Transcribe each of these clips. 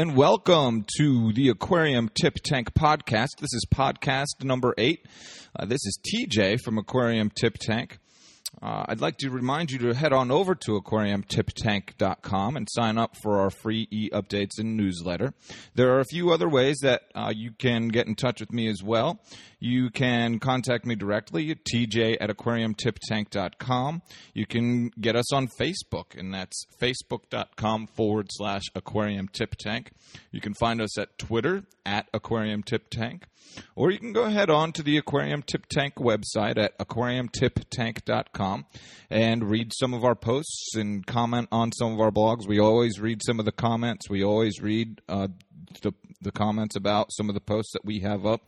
and welcome to the Aquarium Tip Tank podcast. This is podcast number eight. Uh, this is TJ from Aquarium Tip Tank. Uh, I'd like to remind you to head on over to aquariumtiptank.com and sign up for our free e updates and newsletter. There are a few other ways that uh, you can get in touch with me as well. You can contact me directly at tj at aquariumtiptank.com. You can get us on Facebook, and that's facebook.com forward slash aquarium tip tank. You can find us at Twitter at aquariumtiptank. Or you can go ahead on to the Aquarium Tip Tank website at aquariumtiptank.com and read some of our posts and comment on some of our blogs. We always read some of the comments. We always read uh, the, the comments about some of the posts that we have up.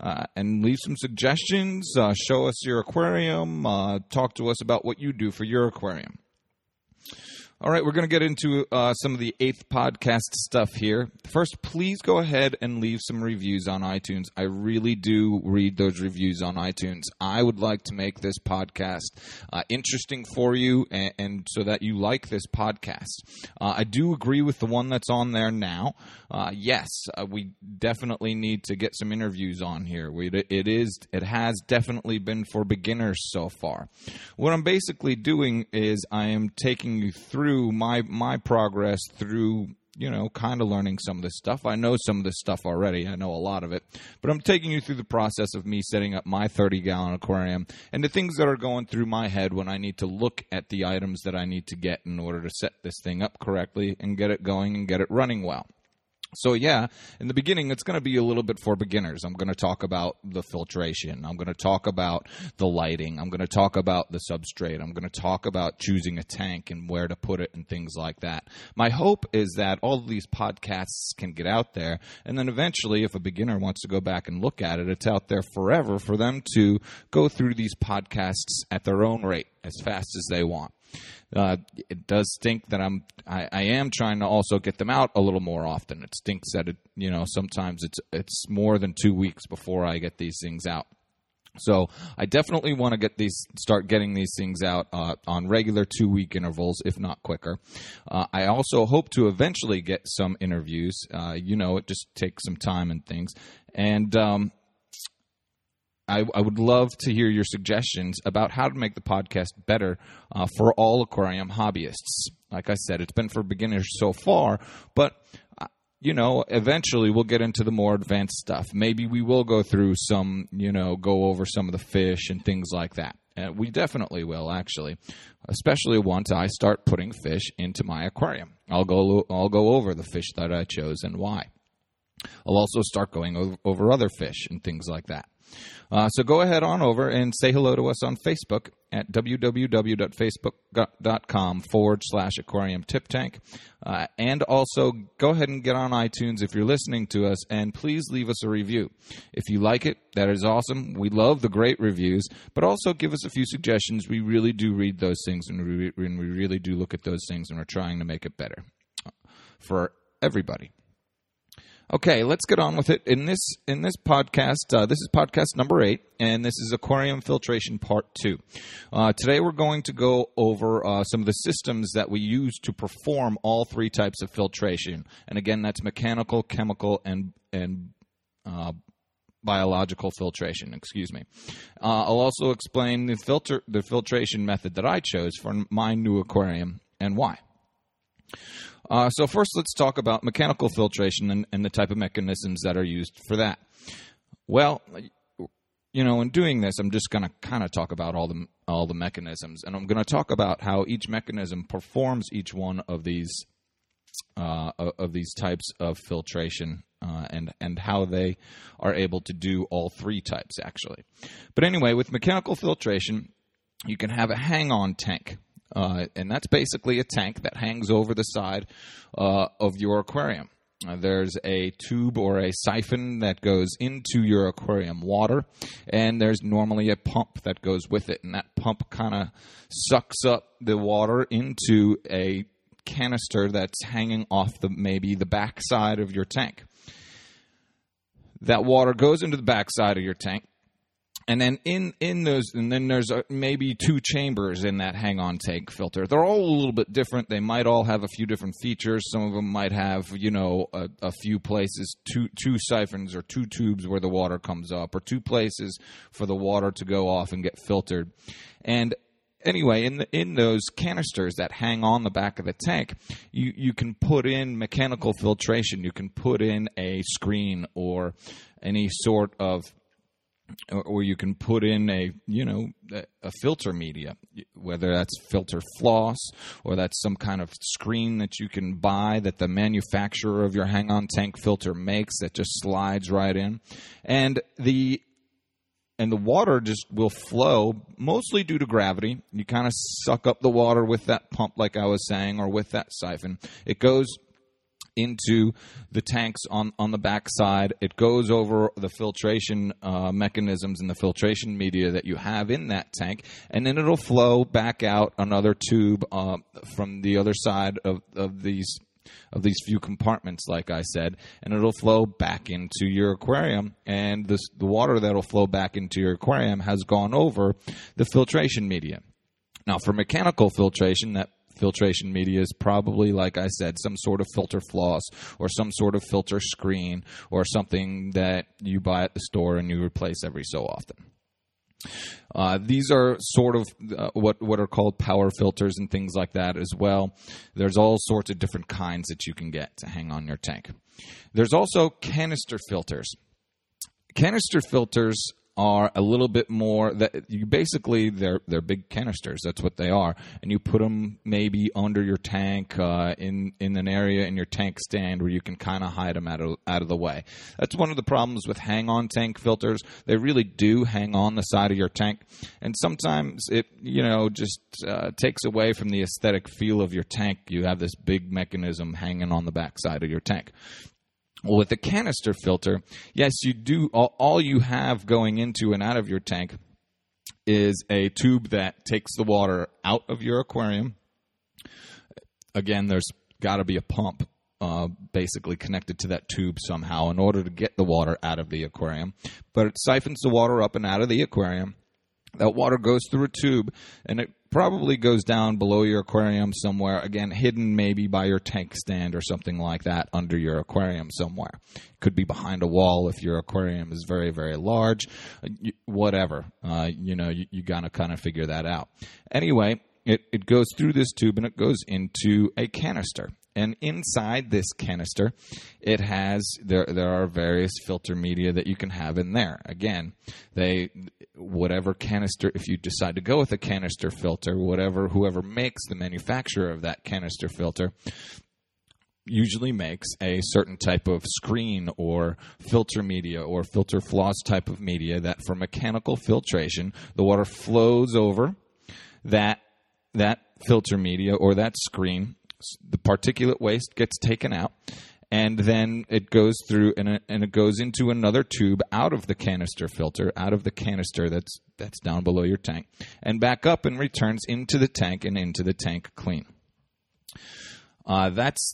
Uh, and leave some suggestions. Uh, show us your aquarium. Uh, talk to us about what you do for your aquarium. All right, we're going to get into uh, some of the eighth podcast stuff here. First, please go ahead and leave some reviews on iTunes. I really do read those reviews on iTunes. I would like to make this podcast uh, interesting for you and, and, so that you like this podcast. Uh, I do agree with the one that's on there now. Uh, yes, uh, we definitely need to get some interviews on here. We, it is, it has definitely been for beginners so far. What I'm basically doing is I am taking you through through my my progress through you know, kind of learning some of this stuff. I know some of this stuff already. I know a lot of it. But I'm taking you through the process of me setting up my 30 gallon aquarium and the things that are going through my head when I need to look at the items that I need to get in order to set this thing up correctly and get it going and get it running well. So yeah, in the beginning, it's going to be a little bit for beginners. I'm going to talk about the filtration. I'm going to talk about the lighting. I'm going to talk about the substrate. I'm going to talk about choosing a tank and where to put it and things like that. My hope is that all of these podcasts can get out there, and then eventually, if a beginner wants to go back and look at it, it's out there forever for them to go through these podcasts at their own rate as fast as they want. Uh, it does stink that I'm I, I, am trying to also get them out a little more often. It stinks that it you know sometimes it's it's more than two weeks before I get these things out. So I definitely want to get these, start getting these things out uh, on regular two week intervals, if not quicker. Uh, I also hope to eventually get some interviews. Uh, you know, it just takes some time and things. And um, I, I, would love to hear your suggestions about how to make the podcast better uh, for all aquarium hobbyists. Like I said, it's been for beginners so far, but uh, you know, eventually we'll get into the more advanced stuff. Maybe we will go through some, you know, go over some of the fish and things like that. And we definitely will, actually, especially once I start putting fish into my aquarium. I'll go, I'll go over the fish that I chose and why. I'll also start going over other fish and things like that. Uh, so go ahead on over and say hello to us on Facebook at www.facebook.com forward slash aquarium tip tank. Uh, and also go ahead and get on iTunes if you're listening to us and please leave us a review. If you like it, that is awesome. We love the great reviews, but also give us a few suggestions. We really do read those things and we, and we really do look at those things and we're trying to make it better for everybody. Okay, let's get on with it. In this in this podcast, uh, this is podcast number eight, and this is aquarium filtration part two. Uh, today, we're going to go over uh, some of the systems that we use to perform all three types of filtration, and again, that's mechanical, chemical, and and uh, biological filtration. Excuse me. Uh, I'll also explain the filter the filtration method that I chose for my new aquarium and why. Uh, so first, let's talk about mechanical filtration and, and the type of mechanisms that are used for that. Well, you know, in doing this, I'm just going to kind of talk about all the all the mechanisms, and I'm going to talk about how each mechanism performs each one of these uh, of these types of filtration, uh, and and how they are able to do all three types actually. But anyway, with mechanical filtration, you can have a hang-on tank. Uh, and that's basically a tank that hangs over the side uh, of your aquarium. Uh, there's a tube or a siphon that goes into your aquarium water, and there's normally a pump that goes with it, and that pump kind of sucks up the water into a canister that's hanging off the maybe the back side of your tank. That water goes into the backside of your tank. And then in, in those, and then there's a, maybe two chambers in that hang on tank filter. They're all a little bit different. They might all have a few different features. Some of them might have, you know, a, a few places, two, two siphons or two tubes where the water comes up, or two places for the water to go off and get filtered. And anyway, in the, in those canisters that hang on the back of the tank, you you can put in mechanical filtration. You can put in a screen or any sort of or you can put in a you know a filter media whether that's filter floss or that's some kind of screen that you can buy that the manufacturer of your hang on tank filter makes that just slides right in and the and the water just will flow mostly due to gravity. You kind of suck up the water with that pump, like I was saying, or with that siphon. It goes into the tanks on, on the back side. It goes over the filtration uh, mechanisms and the filtration media that you have in that tank, and then it'll flow back out another tube uh, from the other side of, of these of these few compartments, like I said, and it'll flow back into your aquarium. And this, the water that'll flow back into your aquarium has gone over the filtration media. Now, for mechanical filtration, that filtration media is probably, like I said, some sort of filter floss or some sort of filter screen or something that you buy at the store and you replace every so often. Uh, these are sort of uh, what what are called power filters and things like that as well. There's all sorts of different kinds that you can get to hang on your tank. There's also canister filters. Canister filters are a little bit more that you basically they're they're big canisters. That's what they are, and you put them maybe under your tank uh, in in an area in your tank stand where you can kind of hide them out of out of the way. That's one of the problems with hang on tank filters. They really do hang on the side of your tank, and sometimes it you know just uh, takes away from the aesthetic feel of your tank. You have this big mechanism hanging on the back side of your tank. Well, with the canister filter, yes, you do. All, all, you have going into and out of your tank is a tube that takes the water out of your aquarium. Again, there's got to be a pump uh, basically connected to that tube somehow in order to get the water out of the aquarium. But it siphons the water up and out of the aquarium. That water goes through a tube and it probably goes down below your aquarium somewhere, again, hidden maybe by your tank stand or something like that under your aquarium somewhere. Could be behind a wall if your aquarium is very, very large, whatever. Uh, you know, you, you gotta kind of figure that out. Anyway, it, it goes through this tube and it goes into a canister and inside this canister it has there there are various filter media that you can have in there. Again they whatever canister if you decide to go with a canister filter whatever whoever makes the manufacturer of that canister filter usually makes a certain type of screen or filter media or filter floss type of media that for mechanical filtration the water flows over that that filter media or that screen the particulate waste gets taken out and then it goes through and, and it goes into another tube out of the canister filter out of the canister that's that's down below your tank and back up and returns into the tank and into the tank clean. Uh, that's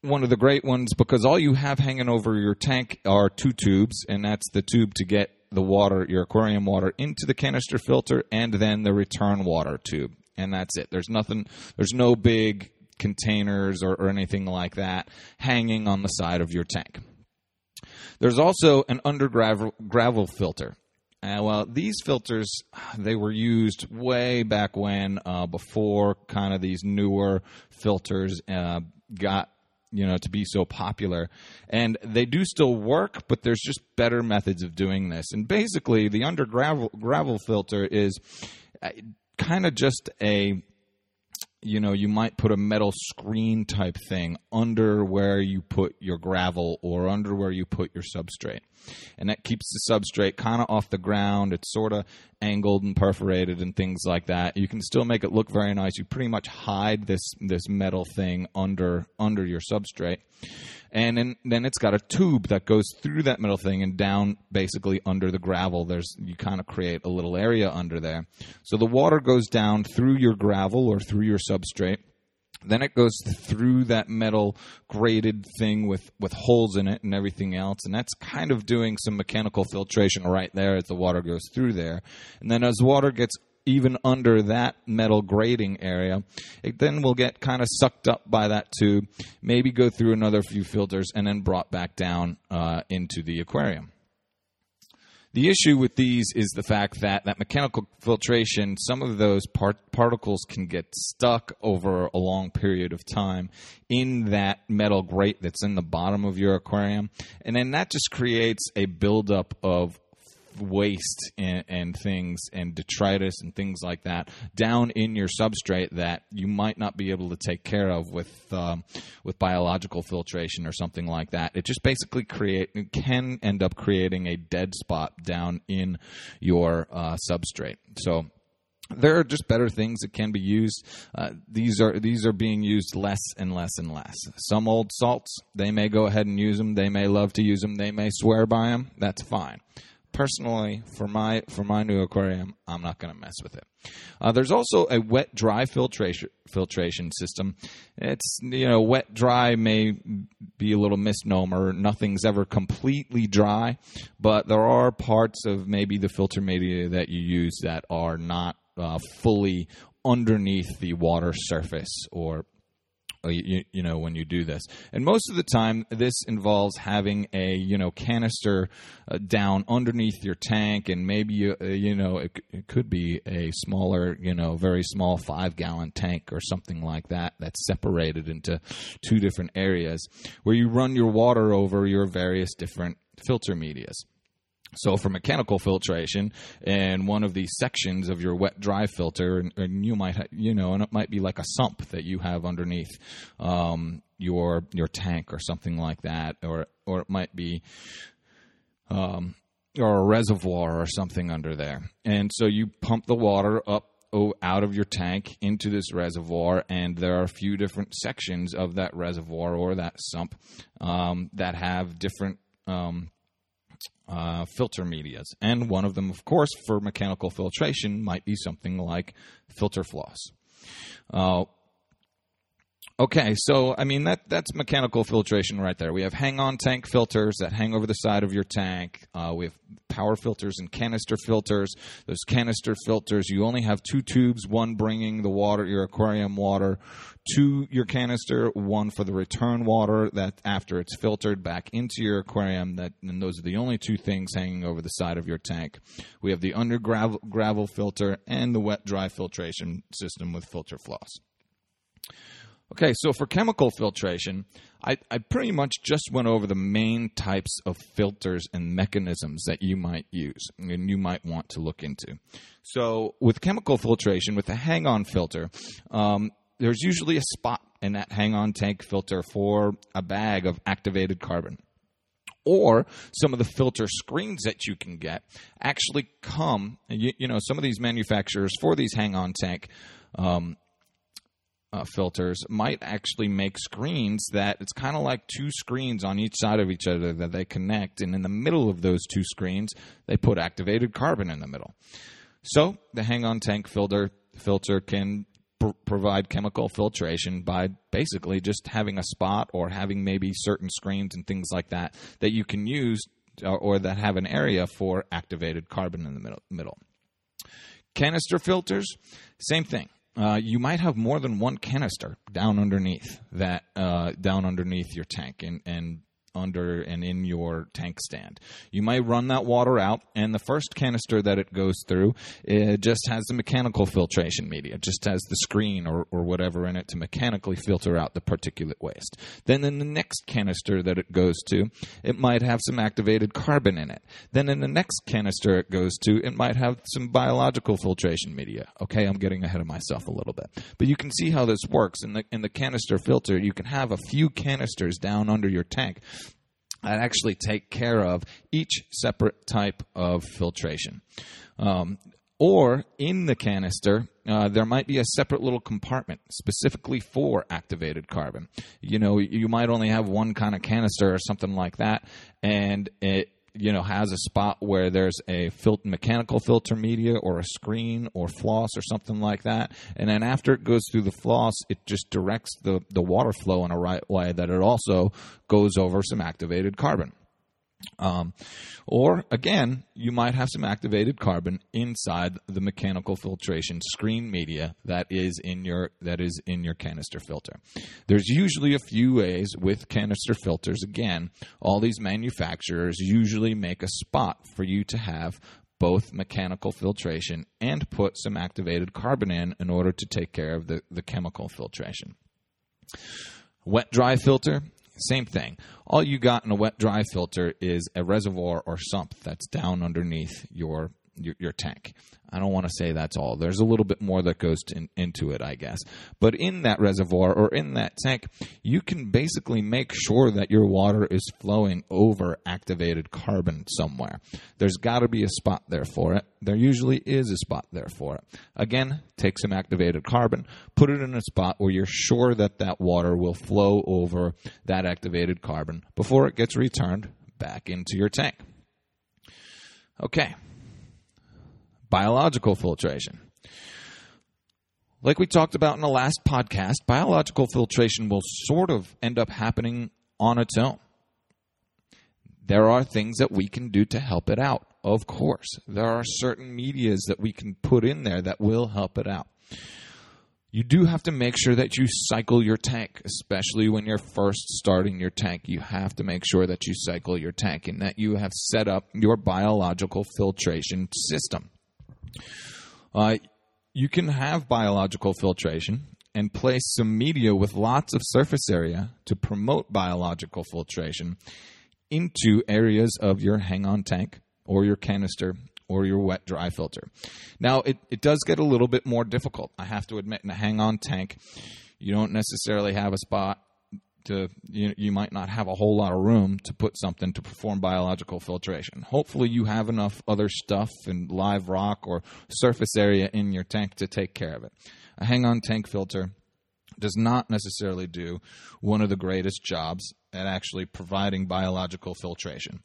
one of the great ones because all you have hanging over your tank are two tubes and that's the tube to get the water your aquarium water into the canister filter and then the return water tube. And that's it. There's nothing there's no big containers or, or anything like that hanging on the side of your tank. There's also an under gravel, gravel filter. Uh, well, these filters they were used way back when, uh, before kind of these newer filters uh, got you know to be so popular, and they do still work, but there's just better methods of doing this. And basically, the under gravel gravel filter is uh, kind of just a you know, you might put a metal screen type thing under where you put your gravel or under where you put your substrate. And that keeps the substrate kind of off the ground. It's sort of angled and perforated and things like that. You can still make it look very nice. You pretty much hide this this metal thing under under your substrate and then, then it's got a tube that goes through that metal thing and down basically under the gravel there's you kind of create a little area under there so the water goes down through your gravel or through your substrate Then it goes through that metal grated thing with, with holes in it and everything else. And that's kind of doing some mechanical filtration right there as the water goes through there. And then as water gets even under that metal grating area, it then will get kind of sucked up by that tube, maybe go through another few filters, and then brought back down uh, into the aquarium. The issue with these is the fact that that mechanical filtration, some of those part- particles can get stuck over a long period of time in that metal grate that's in the bottom of your aquarium. And then that just creates a buildup of waste and, and, things and detritus and things like that down in your substrate that you might not be able to take care of with um, with biological filtration or something like that. It just basically create can end up creating a dead spot down in your uh, substrate. So there are just better things that can be used. Uh, these are these are being used less and less and less. Some old salts, they may go ahead and use them. They may love to use them. They may swear by them. That's fine personally, for my for my new aquarium, I'm not going to mess with it. Uh, there's also a wet dry filtration filtration system. It's you know wet dry may be a little misnomer. Nothing's ever completely dry, but there are parts of maybe the filter media that you use that are not uh, fully underneath the water surface or you, you, know when you do this. And most of the time this involves having a you know canister uh, down underneath your tank and maybe you, uh, you know it, it, could be a smaller you know very small five gallon tank or something like that that's separated into two different areas where you run your water over your various different filter medias so for mechanical filtration and one of the sections of your wet dry filter, and, and you might, ha- you know, and it might be like a sump that you have underneath um, your your tank or something like that, or or it might be. Um, or a reservoir or something under there. And so you pump the water up out of your tank into this reservoir, and there are a few different sections of that reservoir or that sump um, that have different um, uh, filter medias. And one of them, of course, for mechanical filtration might be something like filter floss. Uh, Okay, so I mean that that's mechanical filtration right there. We have hang-on tank filters that hang over the side of your tank. Uh, we have power filters and canister filters. Those canister filters, you only have two tubes, one bringing the water, your aquarium water, to your canister, one for the return water that after it's filtered back into your aquarium. That and those are the only two things hanging over the side of your tank. We have the under gravel, gravel filter and the wet dry filtration system with filter floss. Okay, so for chemical filtration, I, I, pretty much just went over the main types of filters and mechanisms that you might use and you might want to look into. So, with chemical filtration, with a hang on filter, um, there's usually a spot in that hang on tank filter for a bag of activated carbon. Or some of the filter screens that you can get actually come, you, you know, some of these manufacturers for these hang on tank um, uh, filters might actually make screens that it's kind of like two screens on each side of each other that they connect, and in the middle of those two screens, they put activated carbon in the middle. So the hang-on tank filter filter can pr- provide chemical filtration by basically just having a spot or having maybe certain screens and things like that that you can use or, or that have an area for activated carbon in the middle. middle. Canister filters, same thing uh, you might have more than one canister down underneath that uh, down underneath your tank and and under and in your tank stand. You might run that water out, and the first canister that it goes through it just has the mechanical filtration media, just has the screen or, or whatever in it to mechanically filter out the particulate waste. Then in the next canister that it goes to, it might have some activated carbon in it. Then in the next canister it goes to, it might have some biological filtration media. Okay, I'm getting ahead of myself a little bit. But you can see how this works. In the in the canister filter, you can have a few canisters down under your tank that actually take care of each separate type of filtration. Um, or in the canister, uh, there might be a separate little compartment specifically for activated carbon. You know, you might only have one kind of canister or something like that, and it you know has a spot where there's a fil- mechanical filter media or a screen or floss or something like that. And then after it goes through the floss it just directs the, the water flow in a right way that it also goes over some activated carbon um, or again, you might have some activated carbon inside the mechanical filtration screen media that is in your that is in your canister filter. There's usually a few ways with canister filters. Again, all these manufacturers usually make a spot for you to have both mechanical filtration and put some activated carbon in in order to take care of the, the chemical filtration. Wet dry filter, same thing. All you got in a wet dry filter is a reservoir or sump that's down underneath your your, your tank. I don't want to say that's all. There's a little bit more that goes to, into it, I guess. But in that reservoir or in that tank, you can basically make sure that your water is flowing over activated carbon somewhere. There's got to be a spot there for it. There usually is a spot there for it. Again, take some activated carbon, put it in a spot where you're sure that that water will flow over that activated carbon before it gets returned back into your tank. Okay biological filtration. Like we talked about in the last podcast, biological filtration will sort of end up happening on its own. There are things that we can do to help it out, of course. There are certain medias that we can put in there that will help it out. You do have to make sure that you cycle your tank, especially when you're first starting your tank. You have to make sure that you cycle your tank and that you have set up your biological filtration system. Uh, you can have biological filtration and place some media with lots of surface area to promote biological filtration into areas of your hang on tank or your canister or your wet dry filter. Now, it, it does get a little bit more difficult. I have to admit, in a hang on tank, you don't necessarily have a spot to you, you might not have a whole lot of room to put something to perform biological filtration. Hopefully, you have enough other stuff and live rock or surface area in your tank to take care of it. A hang on tank filter does not necessarily do one of the greatest jobs at actually providing biological filtration.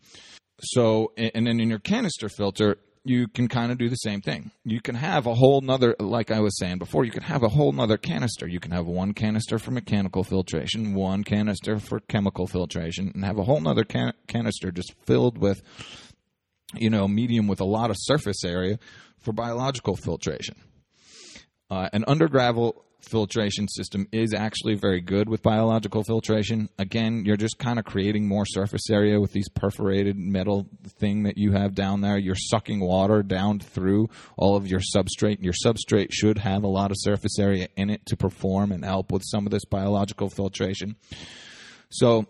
So, and then in your canister filter, you can kind of do the same thing. You can have a whole nother, like I was saying before, you can have a whole nother canister. You can have one canister for mechanical filtration, one canister for chemical filtration, and have a whole nother can- canister just filled with, you know, medium with a lot of surface area for biological filtration. Uh, an undergravel filtration system is actually very good with biological filtration. Again, you're just kind of creating more surface area with these perforated metal thing that you have down there. You're sucking water down through all of your substrate. Your substrate should have a lot of surface area in it to perform and help with some of this biological filtration. So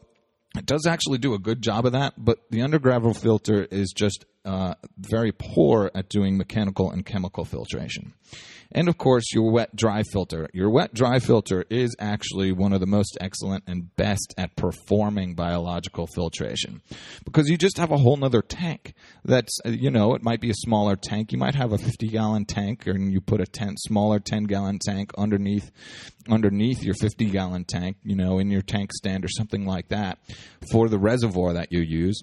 it does actually do a good job of that, but the undergravel filter is just uh, very poor at doing mechanical and chemical filtration. And of course, your wet dry filter. Your wet dry filter is actually one of the most excellent and best at performing biological filtration because you just have a whole nother tank that's, uh, you know, it might be a smaller tank. You might have a 50 gallon tank and you put a 10, smaller 10 gallon tank underneath, underneath your 50 gallon tank, you know, in your tank stand or something like that for the reservoir that you use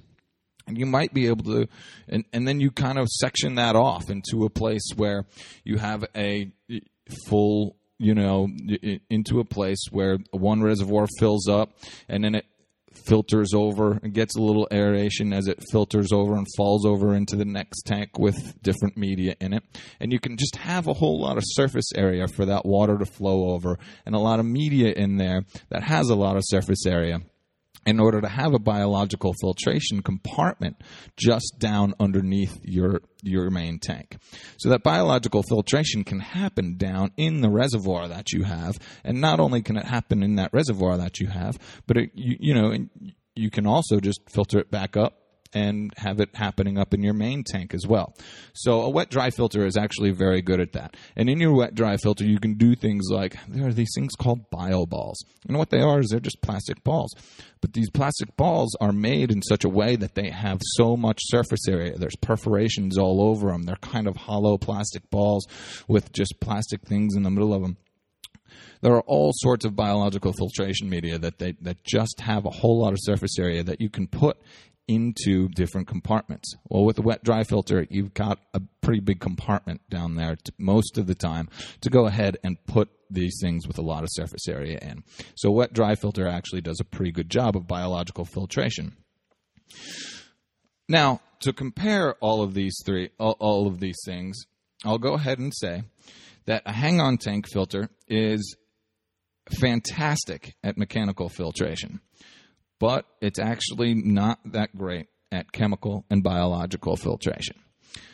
and you might be able to and, and then you kind of section that off into a place where you have a full you know into a place where one reservoir fills up and then it filters over and gets a little aeration as it filters over and falls over into the next tank with different media in it. And you can just have a whole lot of surface area for that water to flow over and a lot of media in there that has a lot of surface area in order to have a biological filtration compartment just down underneath your your main tank. So that biological filtration can happen down in the reservoir that you have, and not only can it happen in that reservoir that you have, but it, you, you know you can also just filter it back up and have it happening up in your main tank as well. So a wet dry filter is actually very good at that. And in your wet dry filter, you can do things like there are these things called bio balls. And what they are is they're just plastic balls. But these plastic balls are made in such a way that they have so much surface area. There's perforations all over them. They're kind of hollow plastic balls with just plastic things in the middle of them there are all sorts of biological filtration media that they that just have a whole lot of surface area that you can put into different compartments. Well, with a wet dry filter, you've got a pretty big compartment down there to, most of the time to go ahead and put these things with a lot of surface area in. So, wet dry filter actually does a pretty good job of biological filtration. Now, to compare all of these three, all, all of these things, I'll go ahead and say that a hang-on tank filter is fantastic at mechanical filtration, but it's actually not that great at chemical and biological filtration.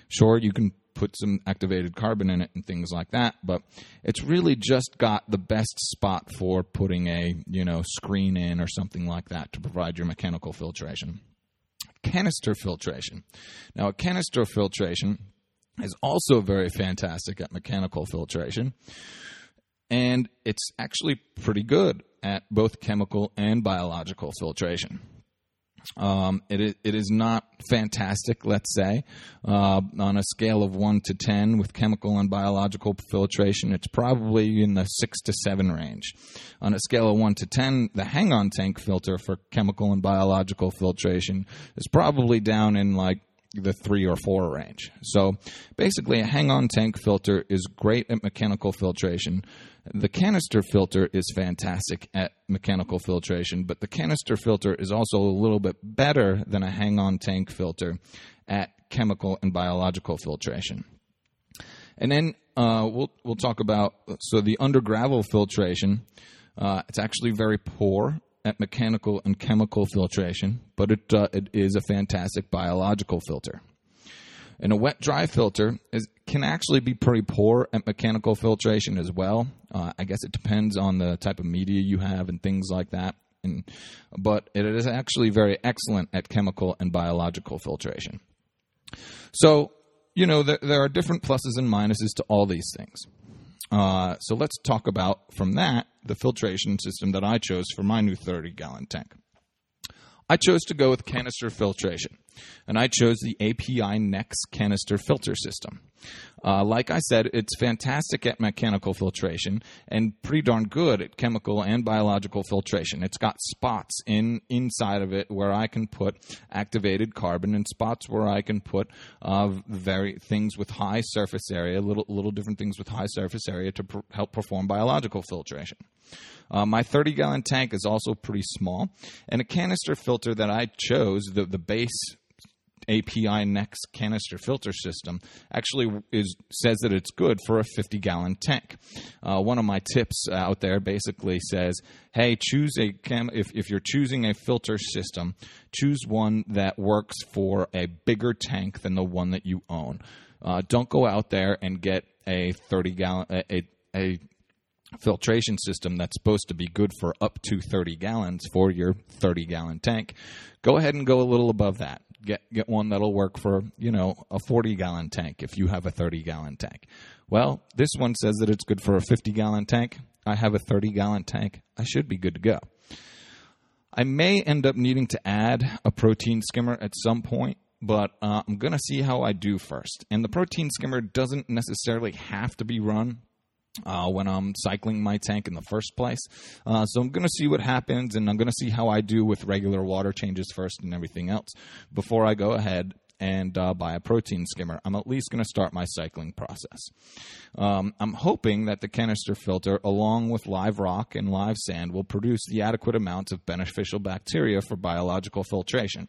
Sure, you can put some activated carbon in it and things like that, but it's really just got the best spot for putting a, you know, screen in or something like that to provide your mechanical filtration. Canister filtration. Now, a canister filtration is also very fantastic at mechanical filtration and it's actually pretty good at both chemical and biological filtration. Um, it, it is not fantastic, let's say. Uh, on a scale of 1 to 10 with chemical and biological filtration, it's probably in the 6 to 7 range. On a scale of 1 to 10, the hang on tank filter for chemical and biological filtration is probably down in like the three or four range. So basically, a hang on tank filter is great at mechanical filtration. The canister filter is fantastic at mechanical filtration, but the canister filter is also a little bit better than a hang on tank filter at chemical and biological filtration. And then uh, we'll, we'll talk about so the under gravel filtration. Uh, it's actually very poor at mechanical and chemical filtration, but it, uh, it is a fantastic biological filter. And a wet dry filter is, can actually be pretty poor at mechanical filtration as well. Uh, I guess it depends on the type of media you have and things like that. And, but it is actually very excellent at chemical and biological filtration. So, you know, there, there are different pluses and minuses to all these things. Uh, so let's talk about from that the filtration system that I chose for my new 30 gallon tank. I chose to go with canister filtration, and I chose the API Nexx canister filter system. Uh, like I said, it's fantastic at mechanical filtration and pretty darn good at chemical and biological filtration. It's got spots in inside of it where I can put activated carbon and spots where I can put uh, very things with high surface area, little little different things with high surface area to pr- help perform biological filtration. Uh, my 30 gallon tank is also pretty small, and a canister filter that I chose, the, the base API Nexx canister filter system actually is says that it's good for a 50 gallon tank. Uh, one of my tips out there basically says, "Hey, choose a cam- if if you're choosing a filter system, choose one that works for a bigger tank than the one that you own. Uh, don't go out there and get a 30 gallon a, a, a filtration system that's supposed to be good for up to 30 gallons for your 30 gallon tank, go ahead and go a little above that. Get get one that'll work for, you know, a 40 gallon tank if you have a 30 gallon tank. Well, this one says that it's good for a 50 gallon tank. I have a 30 gallon tank. I should be good to go. I may end up needing to add a protein skimmer at some point, but uh, I'm going to see how I do first. And the protein skimmer doesn't necessarily have to be run uh, when I'm cycling my tank in the first place. Uh, so I'm going to see what happens, and I'm going to see how I do with regular water changes first and everything else before I go ahead and uh, buy a protein skimmer. I'm at least going to start my cycling process. Um, I'm hoping that the canister filter, along with live rock and live sand, will produce the adequate amounts of beneficial bacteria for biological filtration.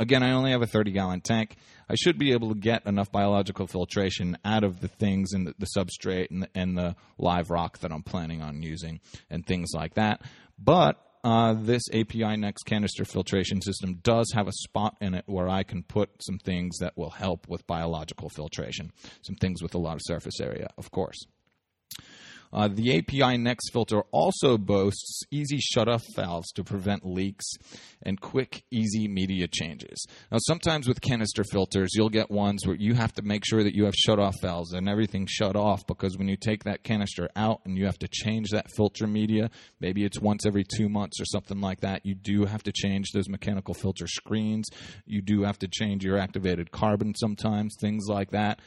Again, I only have a 30 gallon tank. I should be able to get enough biological filtration out of the things and the, the substrate and the, and the live rock that I'm planning on using and things like that. But uh, this API Nexx canister filtration system does have a spot in it where I can put some things that will help with biological filtration, some things with a lot of surface area, of course. Uh, the API Nexx filter also boasts easy shut-off valves to prevent leaks and quick, easy media changes. Now, sometimes with canister filters, you'll get ones where you have to make sure that you have shut-off valves and everything shut off because when you take that canister out and you have to change that filter media, maybe it's once every two months or something like that, you do have to change those mechanical filter screens. You do have to change your activated carbon sometimes, things like that.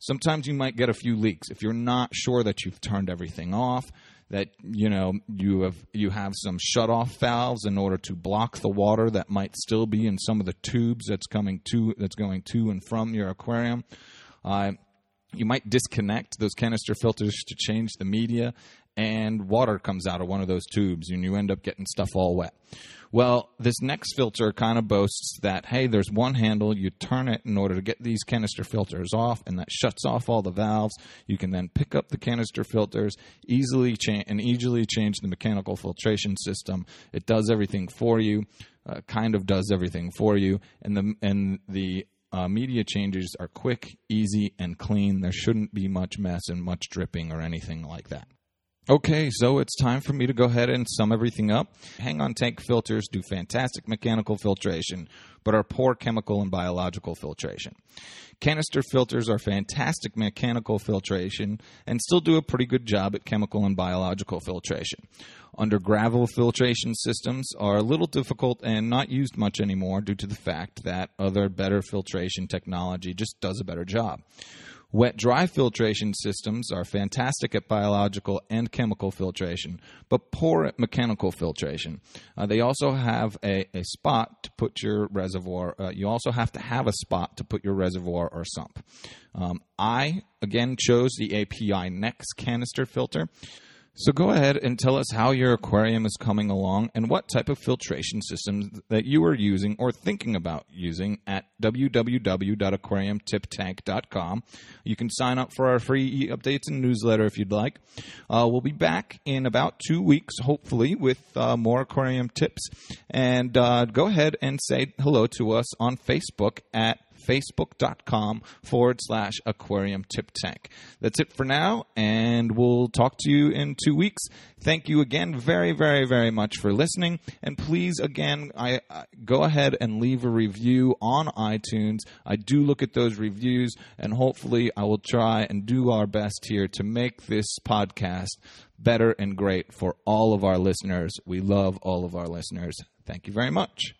Sometimes you might get a few leaks. If you're not sure that you've turned everything off, that you know you have you have some shut off valves in order to block the water that might still be in some of the tubes that's coming to that's going to and from your aquarium. Uh, you might disconnect those canister filters to change the media, and water comes out of one of those tubes, and you end up getting stuff all wet. Well, this Nexx filter kind of boasts that, hey, there's one handle, you turn it in order to get these canister filters off, and that shuts off all the valves. You can then pick up the canister filters, easily cha- and easily change the mechanical filtration system. It does everything for you, uh, kind of does everything for you, and the and the uh, media changes are quick, easy, and clean. There shouldn't be much mess and much dripping or anything like that. Okay, so it's time for me to go ahead and sum everything up. Hang on tank filters do fantastic mechanical filtration, but are poor chemical and biological filtration. Canister filters are fantastic mechanical filtration and still do a pretty good job at chemical and biological filtration. Under gravel filtration systems are a little difficult and not used much anymore due to the fact that other better filtration technology just does a better job. Wet dry filtration systems are fantastic at biological and chemical filtration, but poor at mechanical filtration. Uh, they also have a, a spot to put your reservoir, uh, you also have to have a spot to put your reservoir or sump. Um, I, again, chose the API Nexx canister filter. So go ahead and tell us how your aquarium is coming along and what type of filtration systems that you are using or thinking about using at www.aquariumtiptank.com. You can sign up for our free updates and newsletter if you'd like. Uh, we'll be back in about two weeks, hopefully, with uh, more aquarium tips. And uh, go ahead and say hello to us on Facebook at facebook.com forward slash aquarium tip tank. That's it for now, and we'll talk to you in two weeks. Thank you again very, very, very much for listening. And please, again, I, I go ahead and leave a review on iTunes. I do look at those reviews, and hopefully, I will try and do our best here to make this podcast better and great for all of our listeners. We love all of our listeners. Thank you very much.